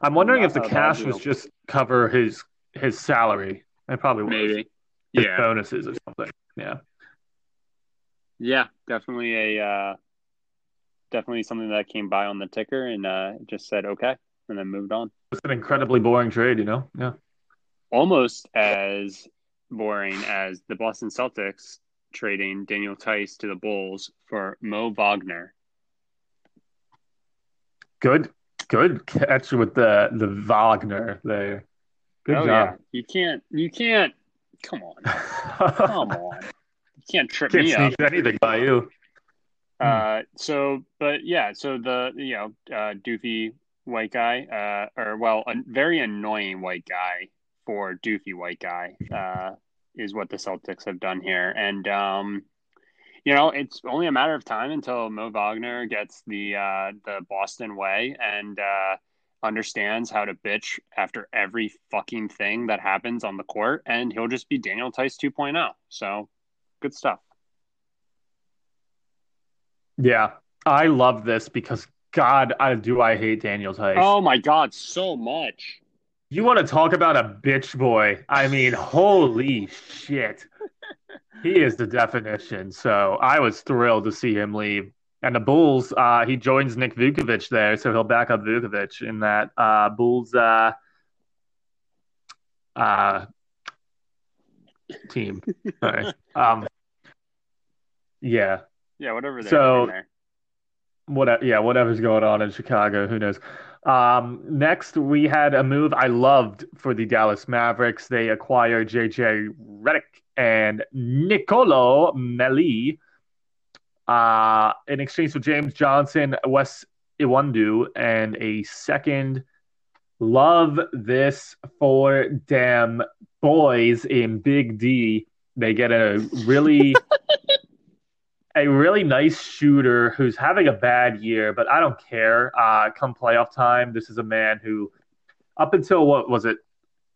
[SPEAKER 1] I'm wondering
[SPEAKER 2] Not
[SPEAKER 1] if the cash was just cover his his salary. It probably was.
[SPEAKER 2] Maybe.
[SPEAKER 1] His
[SPEAKER 2] Yeah.
[SPEAKER 1] bonuses or something. Yeah.
[SPEAKER 2] Yeah, definitely a uh, definitely something that came by on the ticker and uh, just said okay, and then moved on.
[SPEAKER 1] It's an incredibly boring trade, you know? Yeah.
[SPEAKER 2] Almost as boring as the Boston Celtics trading Daniel Theis to the Bulls for Mo Wagner.
[SPEAKER 1] Good good catch with the the Wagner there. Good
[SPEAKER 2] oh yeah, you can't you can't come on come on can't trip
[SPEAKER 1] Can't
[SPEAKER 2] me up.
[SPEAKER 1] anything by you.
[SPEAKER 2] Uh, so, but yeah, so the you know uh, doofy white guy, uh, or well, a very annoying white guy for doofy white guy, uh, is what the Celtics have done here, and um, you know it's only a matter of time until Mo Wagner gets the uh, the Boston way and uh, understands how to bitch after every fucking thing that happens on the court, and he'll just be Daniel Theis 2.0. So, good stuff.
[SPEAKER 1] Yeah. I love this because God, I do I hate Daniel Theis.
[SPEAKER 2] Oh my god, so much.
[SPEAKER 1] You want to talk about a bitch boy? I mean, holy shit. He is the definition. So I was thrilled to see him leave. And the Bulls, uh, he joins Nick Vukovic there, so he'll back up Vukovic in that uh, Bulls uh, uh, team. Right. Um, yeah,
[SPEAKER 2] Yeah, whatever
[SPEAKER 1] So-
[SPEAKER 2] doing there.
[SPEAKER 1] what yeah, whatever's going on in Chicago, who knows? Um, next, we had a move I loved for the Dallas Mavericks. They acquired JJ Redick and Nicolo Melli uh, in exchange for James Johnson, Wes Iwundu, and a second. Love this for them boys in Big D. They get a really a really nice shooter who's having a bad year, but I don't care. Uh, come playoff time, this is a man who, up until what was it,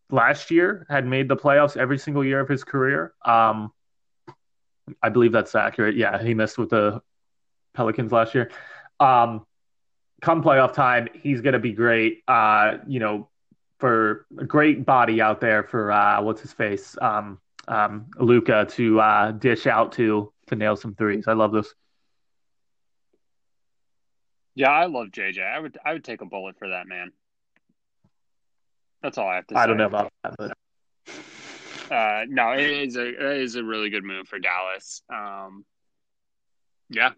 [SPEAKER 1] last year, had made the playoffs every single year of his career. Um, I believe that's accurate. Yeah, he missed with the Pelicans last year. Um, come playoff time, he's going to be great. Uh, you know, for a great body out there for uh, what's his face, um, um, Luka to uh, dish out to to nail some threes. I love this.
[SPEAKER 2] Yeah, I love JJ. I would I would take a bullet for that man. That's all I have to say.
[SPEAKER 1] I don't know about that, but
[SPEAKER 2] Uh, no, it is a it is a really good move for Dallas. Um, yeah,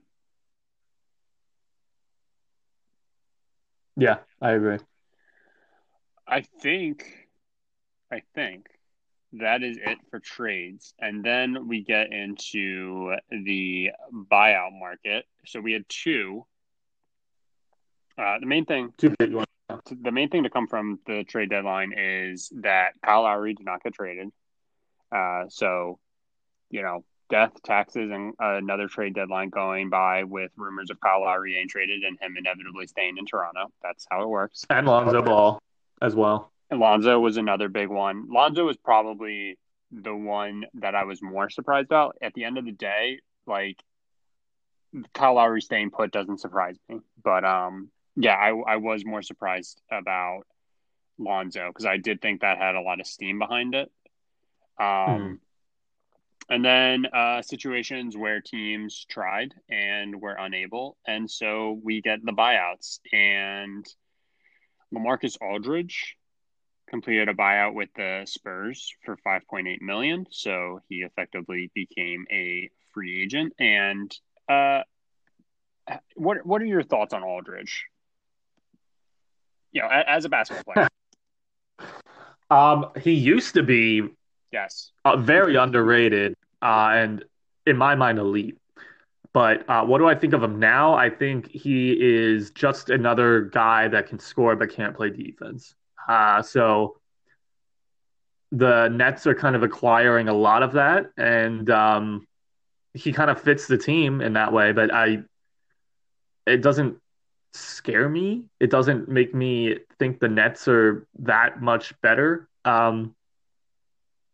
[SPEAKER 1] yeah, I agree.
[SPEAKER 2] I think I think that is it for trades, and then we get into the buyout market. So we had two. Uh, the main thing
[SPEAKER 1] Two big ones.
[SPEAKER 2] the main thing to come from the trade deadline is that Kyle Lowry did not get traded. Uh, so, you know, death, taxes, and another trade deadline going by with rumors of Kyle Lowry being traded and him inevitably staying in Toronto. That's how it works.
[SPEAKER 1] And Lonzo Ball as well.
[SPEAKER 2] And Lonzo was another big one. Lonzo was probably the one that I was more surprised about. At the end of the day, like Kyle Lowry staying put doesn't surprise me. But um, yeah, I I was more surprised about Lonzo because I did think that had a lot of steam behind it. Um, and then uh, situations where teams tried and were unable, and so we get the buyouts. And LaMarcus Aldridge completed a buyout with the Spurs for 5.8 million, so he effectively became a free agent. And uh, what what are your thoughts on Aldridge? You know, as a basketball player,
[SPEAKER 1] Um, he used to be
[SPEAKER 2] yes.
[SPEAKER 1] uh, very underrated uh, and, in my mind, elite. But uh, what do I think of him now? I think he is just another guy that can score but can't play defense. Uh, so the Nets are kind of acquiring a lot of that, and um, he kind of fits the team in that way. But I, it doesn't scare me. It doesn't make me think the Nets are that much better. Um,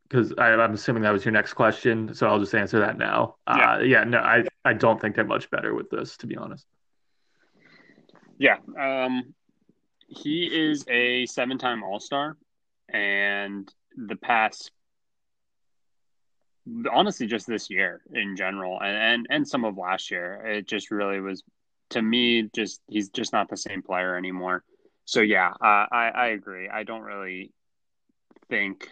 [SPEAKER 1] because I'm assuming that was your next question, so I'll just answer that now. Uh, yeah, no, I I don't think they're much better with this, to be honest.
[SPEAKER 2] Yeah, um, he is a seven-time All-Star, and the past, honestly, just this year in general, and and, and some of last year, it just really was to me just he's just not the same player anymore. So yeah, uh, I I agree. I don't really think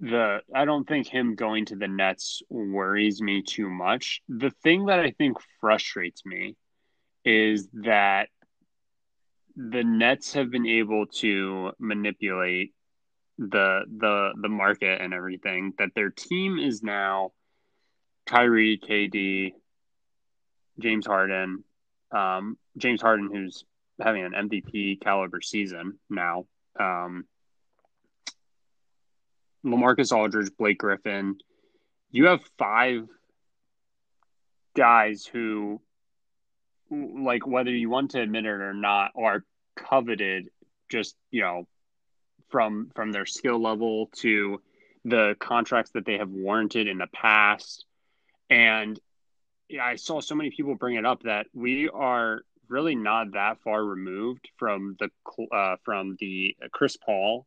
[SPEAKER 2] the I don't think him going to the Nets worries me too much. The thing that I think frustrates me is that the Nets have been able to manipulate the the the market and everything that their team is now Kyrie, KD, James Harden, um, James Harden who's having an MVP caliber season now. Um, LaMarcus Aldridge, Blake Griffin. You have five guys who, like, whether you want to admit it or not, are coveted. Just you know, from from their skill level to the contracts that they have warranted in the past, and yeah, I saw so many people bring it up that we are really not that far removed from the uh, from the Chris Paul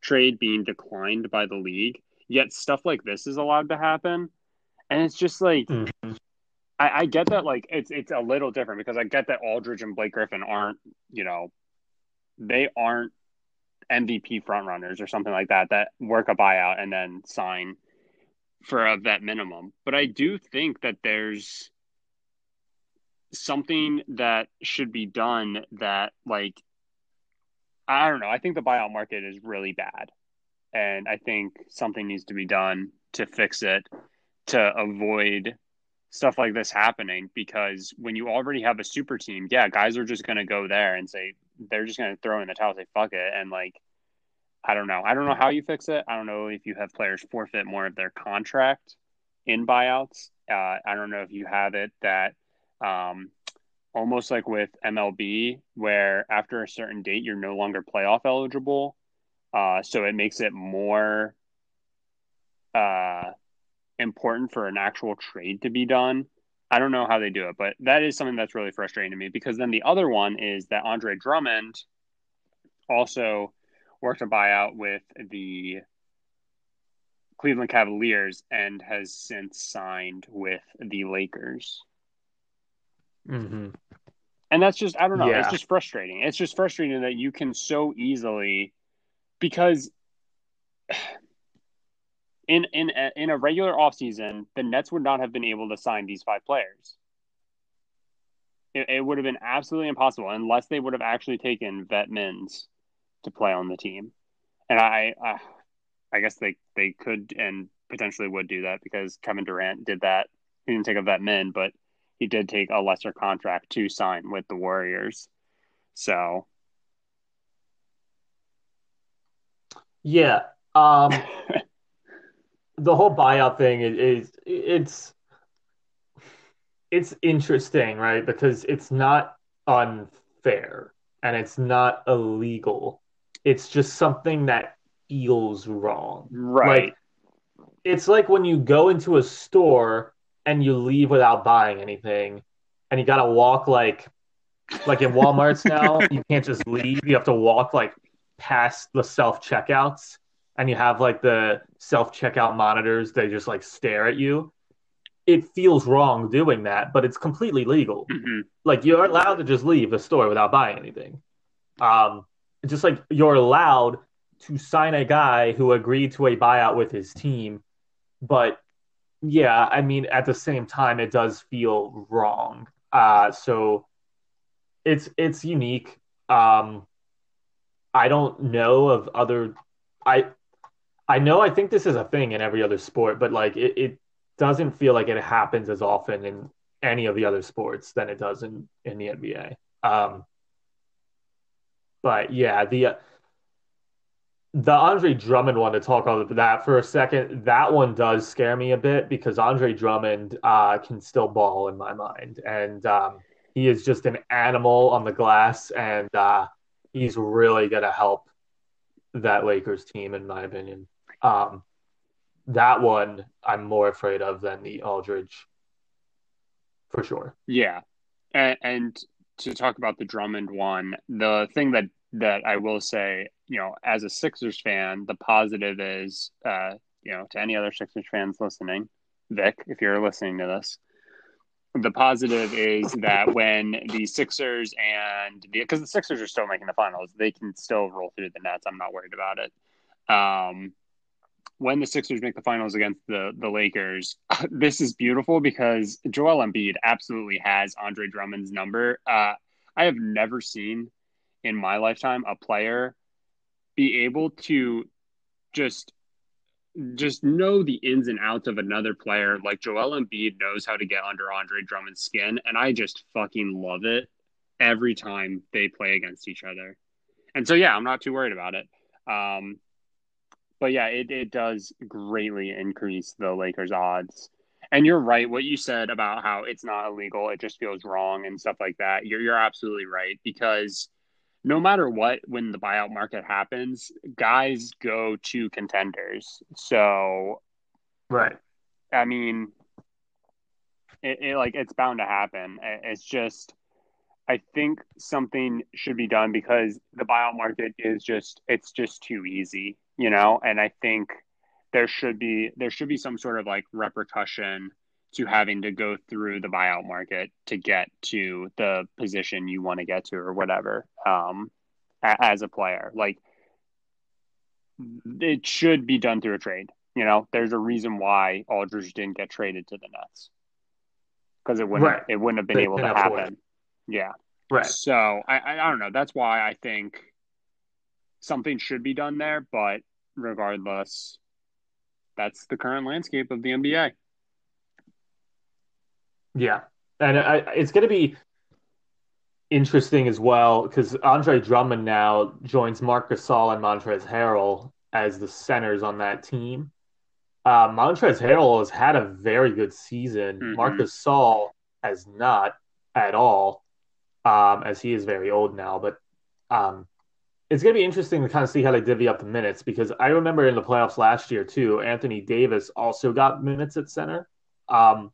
[SPEAKER 2] trade being declined by the league, yet stuff like this is allowed to happen. And it's just like mm-hmm. I, I get that like it's it's a little different because I get that Aldridge and Blake Griffin aren't, you know, they aren't MVP frontrunners or something like that that work a buyout and then sign for a vet minimum. But I do think that there's something that should be done that like I don't know. I think the buyout market is really bad. And I think something needs to be done to fix it to avoid stuff like this happening because when you already have a super team, yeah, guys are just going to go there and say they're just going to throw in the towel, say fuck it, and like I don't know. I don't know how you fix it. I don't know if you have players forfeit more of their contract in buyouts. Uh, I don't know if you have it that um, almost like with MLB, where after a certain date you're no longer playoff eligible. Uh, so it makes it more uh, important for an actual trade to be done. I don't know how they do it, but that is something that's really frustrating to me because then the other one is that Andre Drummond also worked a buyout with the Cleveland Cavaliers and has since signed with the Lakers.
[SPEAKER 1] Mm-hmm.
[SPEAKER 2] And that's just I don't know. Yeah. It's just frustrating. It's just frustrating that you can so easily because in in a, in a regular offseason, the Nets would not have been able to sign these five players. It, it would have been absolutely impossible unless they would have actually taken vet mins to play on the team. And I, I, I guess they they could and potentially would do that because Kevin Durant did that. He didn't take a vet min, but he did take a lesser contract to sign with the Warriors. So
[SPEAKER 1] yeah, um, the whole buyout thing is, is it's it's interesting, right? Because it's not unfair and it's not illegal. It's just something that feels wrong.
[SPEAKER 2] Right.
[SPEAKER 1] Like, it's like when you go into a store and you leave without buying anything and you gotta walk like like in Walmart's now, you can't just leave. You have to walk like past the self checkouts and you have like the self checkout monitors, they just like stare at you. It feels wrong doing that, but it's completely legal.
[SPEAKER 2] Mm-hmm.
[SPEAKER 1] Like you're allowed to just leave the store without buying anything. Um, just like you're allowed to sign a guy who agreed to a buyout with his team, but yeah, I mean, at the same time, it does feel wrong. Uh, so it's it's unique. Um, I don't know of other. I I know I think this is a thing in every other sport, but like it, it doesn't feel like it happens as often in any of the other sports than it does in in the NBA. Um, but yeah, the the Andre Drummond one to talk about that for a second. That one does scare me a bit because Andre Drummond uh, can still ball in my mind, and um, he is just an animal on the glass, and uh, he's really going to help that Lakers team, in my opinion. Um, that one I'm more afraid of than the Aldridge, for sure.
[SPEAKER 2] Yeah, and, and to talk about the Drummond one, the thing that that I will say, you know, as a Sixers fan, the positive is, uh, you know, to any other Sixers fans listening, Vic, if you're listening to this, the positive is that when the Sixers and the because the Sixers are still making the finals, they can still roll through the Nets. I'm not worried about it. Um, when the Sixers make the finals against the the Lakers, this is beautiful because Joel Embiid absolutely has Andre Drummond's number. Uh, I have never seen in my lifetime a player be able to just just know the ins and outs of another player like Joel Embiid knows how to get under Andre Drummond's skin and I just fucking love it every time they play against each other. And so yeah, I'm not too worried about it. Um, but yeah, it, it does greatly increase the Lakers odds. And you're right, what you said about how it's not illegal, it just feels wrong and stuff like that. You're you're absolutely right because no matter what, when the buyout market happens, guys go to contenders. So,
[SPEAKER 1] right.
[SPEAKER 2] I mean, it, it like it's bound to happen. It's just, I think something should be done because the buyout market is just it's just too easy, you know. And I think there should be there should be some sort of like repercussion to having to go through the buyout market to get to the position you want to get to or whatever um, as a player. Like it should be done through a trade. You know, there's a reason why Aldridge didn't get traded to the Nets because it wouldn't right. it wouldn't have been they able to happen. Yeah.
[SPEAKER 1] Right.
[SPEAKER 2] So I I don't know. That's why I think something should be done there. But regardless, that's the current landscape of the NBA.
[SPEAKER 1] Yeah, and I, it's going to be interesting as well because Andre Drummond now joins Marc Gasol and Montrezl Harrell as the centers on that team. Uh, Montrezl Harrell has had a very good season. mm hmm Marc Gasol has not at all, um, as he is very old now. But um, it's going to be interesting to kind of see how they divvy up the minutes because I remember in the playoffs last year too, Anthony Davis also got minutes at center. Um,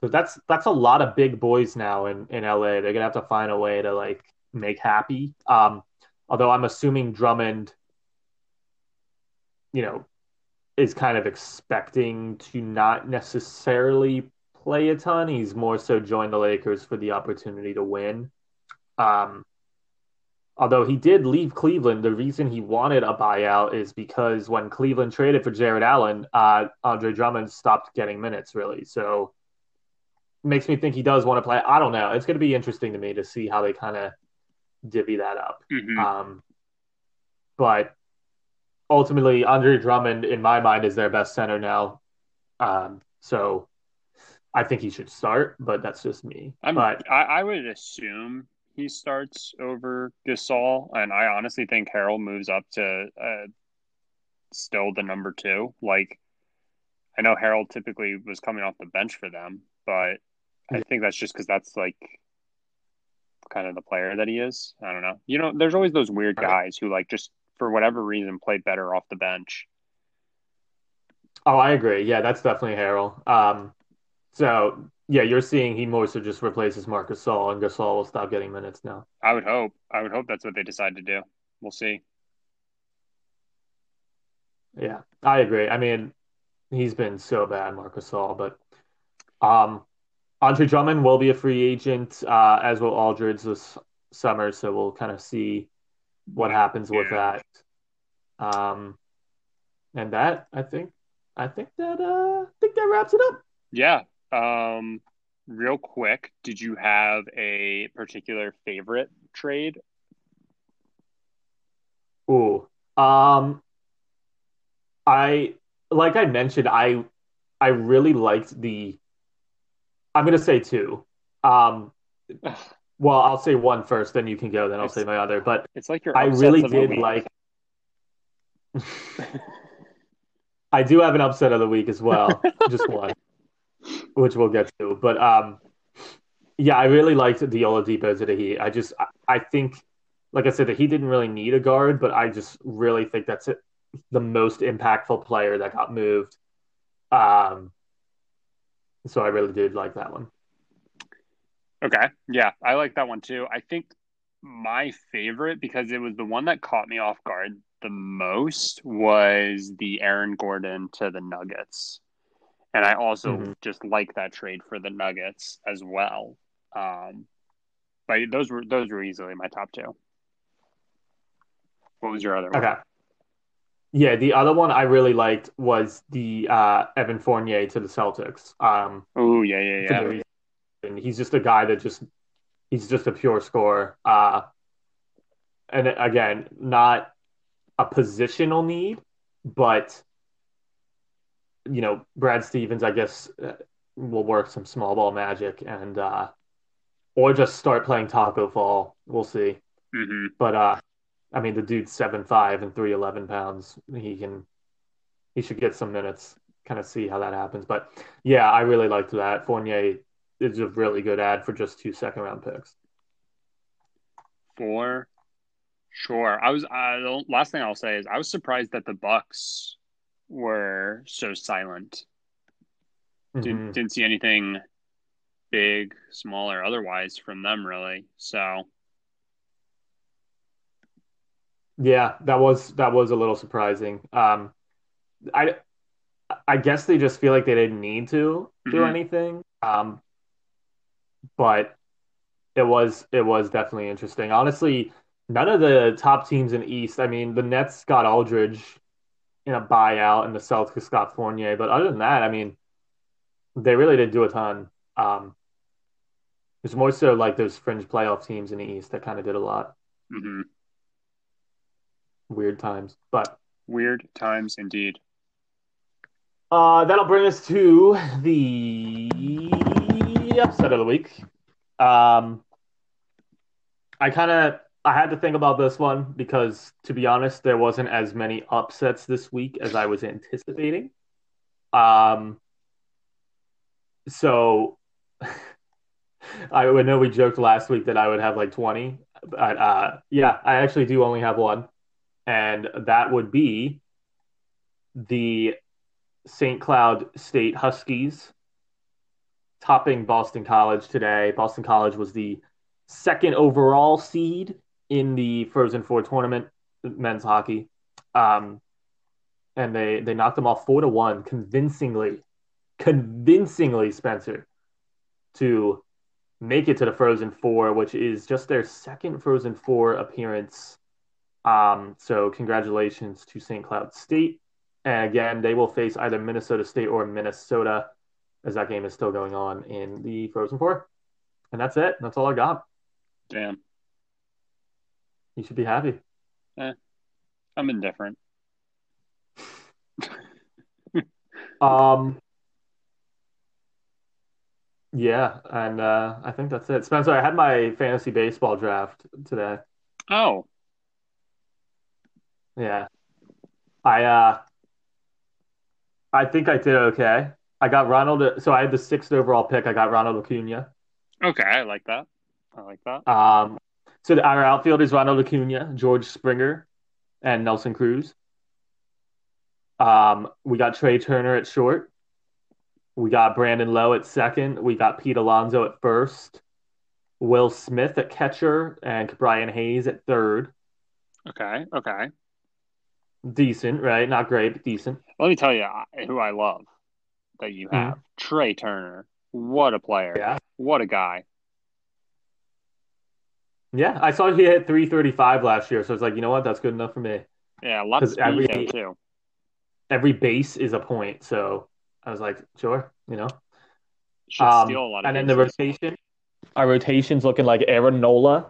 [SPEAKER 1] so that's that's a lot of big boys now in in LA. They're gonna have to find a way to like make happy. Um, although I'm assuming Drummond, you know, is kind of expecting to not necessarily play a ton. He's more so joined the Lakers for the opportunity to win. Um, although he did leave Cleveland, the reason he wanted a buyout is because when Cleveland traded for Jarrett Allen, uh, Andre Drummond stopped getting minutes really. So makes me think he does want to play. I don't know. It's going to be interesting to me to see how they kind of divvy that up.
[SPEAKER 2] Mm-hmm.
[SPEAKER 1] Um, but ultimately, Andre Drummond, in my mind, is their best center now. Um, so I think he should start, but that's just me.
[SPEAKER 2] I'm,
[SPEAKER 1] but
[SPEAKER 2] I, I would assume he starts over Gasol, and I honestly think Harrell moves up to uh, still the number two. Like, I know Harrell typically was coming off the bench for them, but I think that's just because that's like kind of the player that he is. I don't know. You know, there's always those weird guys who like just for whatever reason play better off the bench.
[SPEAKER 1] Oh, I agree. Yeah, that's definitely Harrell. Um, so yeah, you're seeing he more so just replaces Marc Gasol, and Gasol will stop getting minutes now.
[SPEAKER 2] I would hope. I would hope that's what they decide to do. We'll see.
[SPEAKER 1] Yeah, I agree. I mean, he's been so bad, Marc Gasol, but um, Andre Drummond will be a free agent, uh, as will Aldridge this summer. So we'll kind of see what happens with that. Um, and that I think, I think that uh, I think that wraps it up.
[SPEAKER 2] Yeah. Um, real quick, did you have a particular favorite trade?
[SPEAKER 1] Ooh, um, I like I mentioned, I I really liked the I'm going to say two. Um, well, I'll say one first, then you can go, then I'll it's, say my other. But
[SPEAKER 2] it's like your
[SPEAKER 1] I really did like. I do have an upset of the week as well, just one, which we'll get to. But um, yeah, I really liked the Oladipo to the Heat. I just, I, I think, like I said, that he didn't really need a guard, but I just really think that's it. the most impactful player that got moved. Um, so I really did like that one.
[SPEAKER 2] Okay. Yeah, I like that one too. I think my favorite because it was the one that caught me off guard the most was the Aaron Gordon to the Nuggets. And I also mm-hmm. just like that trade for the Nuggets as well. Um, but those were those were easily my top two. What was your other one?
[SPEAKER 1] Okay. Yeah, the other one I really liked was the uh, Evan Fournier to the Celtics. Um,
[SPEAKER 2] oh yeah, yeah, yeah.
[SPEAKER 1] And he's just a guy that just he's just a pure scorer. Uh, and again, not a positional need, but you know, Brad Stevens, I guess, uh, will work some small ball magic and uh, or just start playing Tacko Fall. We'll see.
[SPEAKER 2] Mm-hmm.
[SPEAKER 1] But uh, I mean, the dude's seven five and three eleven pounds. He can, he should get some minutes. Kind of see how that happens. But yeah, I really liked that. Fournier is a really good ad for just two second round picks.
[SPEAKER 2] For sure. I was. I Uh, the last thing I'll say is I was surprised that the Bucks were so silent. Mm-hmm. Didn't didn't see anything big, small, or otherwise from them really. So
[SPEAKER 1] Yeah, that was that was a little surprising. Um, I I guess they just feel like they didn't need to do mm-hmm. anything. Um, but it was it was definitely interesting. Honestly, none of the top teams in East. I mean, the Nets got Aldridge in a buyout, and the Celtics got Fournier. But other than that, I mean, they really didn't do a ton. Um, it's more so like those fringe playoff teams in the East that kind of did a lot.
[SPEAKER 2] Mm-hmm.
[SPEAKER 1] Weird times, but
[SPEAKER 2] weird times indeed.
[SPEAKER 1] Uh, that'll bring us to the upset of the week. Um, I kind of I had to think about this one because, to be honest, there wasn't as many upsets this week as I was anticipating. Um, so I know we joked last week that I would have like twenty, but uh, yeah, I actually do only have one and that would be the St. Cloud State Huskies topping Boston College today. Boston College was the second overall seed in the Frozen Four tournament, men's hockey. Um, and they, they knocked them off four to one convincingly, convincingly, Spencer, to make it to the Frozen Four, which is just their second Frozen Four appearance um, so congratulations to St. Cloud State. And again, they will face either Minnesota State or Minnesota as that game is still going on in the Frozen Four. And that's it. That's all I got.
[SPEAKER 2] Damn.
[SPEAKER 1] You should be happy.
[SPEAKER 2] Eh, I'm indifferent.
[SPEAKER 1] um. Yeah, and uh, I think that's it. Spencer, I had my fantasy baseball draft today.
[SPEAKER 2] Oh,
[SPEAKER 1] yeah. I uh I think I did okay. I got Ronald so I had the sixth overall pick. I got Ronald Acuna.
[SPEAKER 2] Okay, I like that. I like that.
[SPEAKER 1] Um so the, our outfield is Ronald Acuna, George Springer, and Nelson Cruz. Um, we got Trea Turner at short. We got Brandon Lowe at second. We got Pete Alonso at first. Will Smith at catcher and Brian Hayes at third.
[SPEAKER 2] Okay, okay
[SPEAKER 1] decent, right? Not great, but decent.
[SPEAKER 2] Let me tell you who I love that you have mm-hmm. Trea Turner. What a player.
[SPEAKER 1] Yeah.
[SPEAKER 2] What a guy.
[SPEAKER 1] Yeah, I saw he hit 335 last year, so it's like, you know what? That's good enough for me.
[SPEAKER 2] Yeah, lots of every, too.
[SPEAKER 1] Every base is a point, so I was like, sure, you know.
[SPEAKER 2] Um, steal a lot of
[SPEAKER 1] And then the rotation, our rotation's looking like Aaron Nola,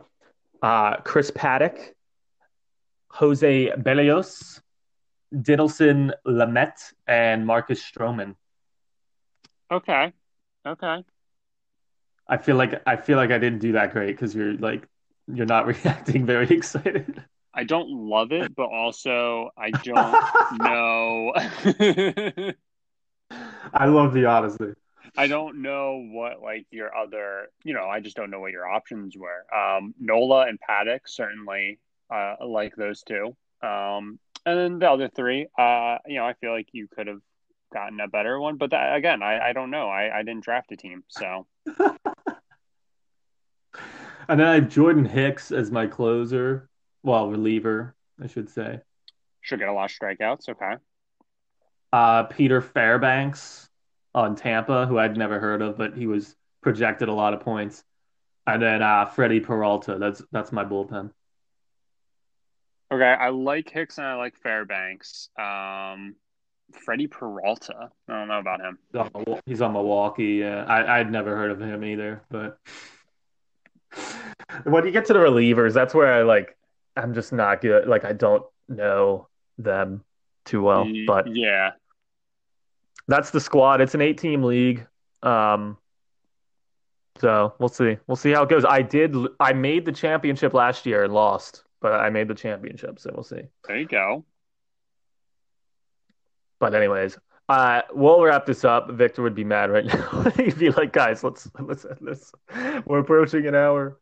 [SPEAKER 1] uh, Chris Paddack, Jose Berrios, Dinelson Lamet, and Marcus Stroman.
[SPEAKER 2] Okay. Okay.
[SPEAKER 1] I feel like I feel like I didn't do that great because you're like you're not reacting very excited.
[SPEAKER 2] I don't love it, but also I don't know.
[SPEAKER 1] I love the honesty.
[SPEAKER 2] I don't know what like your other, you know, I just don't know what your options were. Um, Nola and Paddack certainly uh, like those two. Um, and then the other three, uh, you know, I feel like you could have gotten a better one, but that, again, I, I don't know. I, I didn't draft a team, so.
[SPEAKER 1] and then I have Jordan Hicks as my closer, well, reliever, I should say.
[SPEAKER 2] Should get a lot of strikeouts. Okay.
[SPEAKER 1] Uh, Peter Fairbanks on Tampa, who I'd never heard of, but he was projected a lot of points. And then uh, Freddie Peralta. That's that's my bullpen.
[SPEAKER 2] Okay, I like Hicks and I like Fairbanks. Um, Freddie Peralta. I don't know about him.
[SPEAKER 1] He's on Milwaukee. Yeah, I I'd never heard of him either. But when you get to the relievers, that's where I like. I'm just not good. Like I don't know them too well. But
[SPEAKER 2] yeah,
[SPEAKER 1] that's the squad. It's an eight team league. Um, so we'll see. We'll see how it goes. I did. I made the championship last year and lost, but I made the championship. So we'll see.
[SPEAKER 2] There you go.
[SPEAKER 1] But anyways, uh, we'll wrap this up. Victor would be mad right now. He'd be like, "Guys, let's let's end this. We're approaching an hour."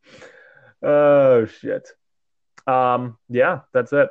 [SPEAKER 1] Oh shit. Um. Yeah, that's it.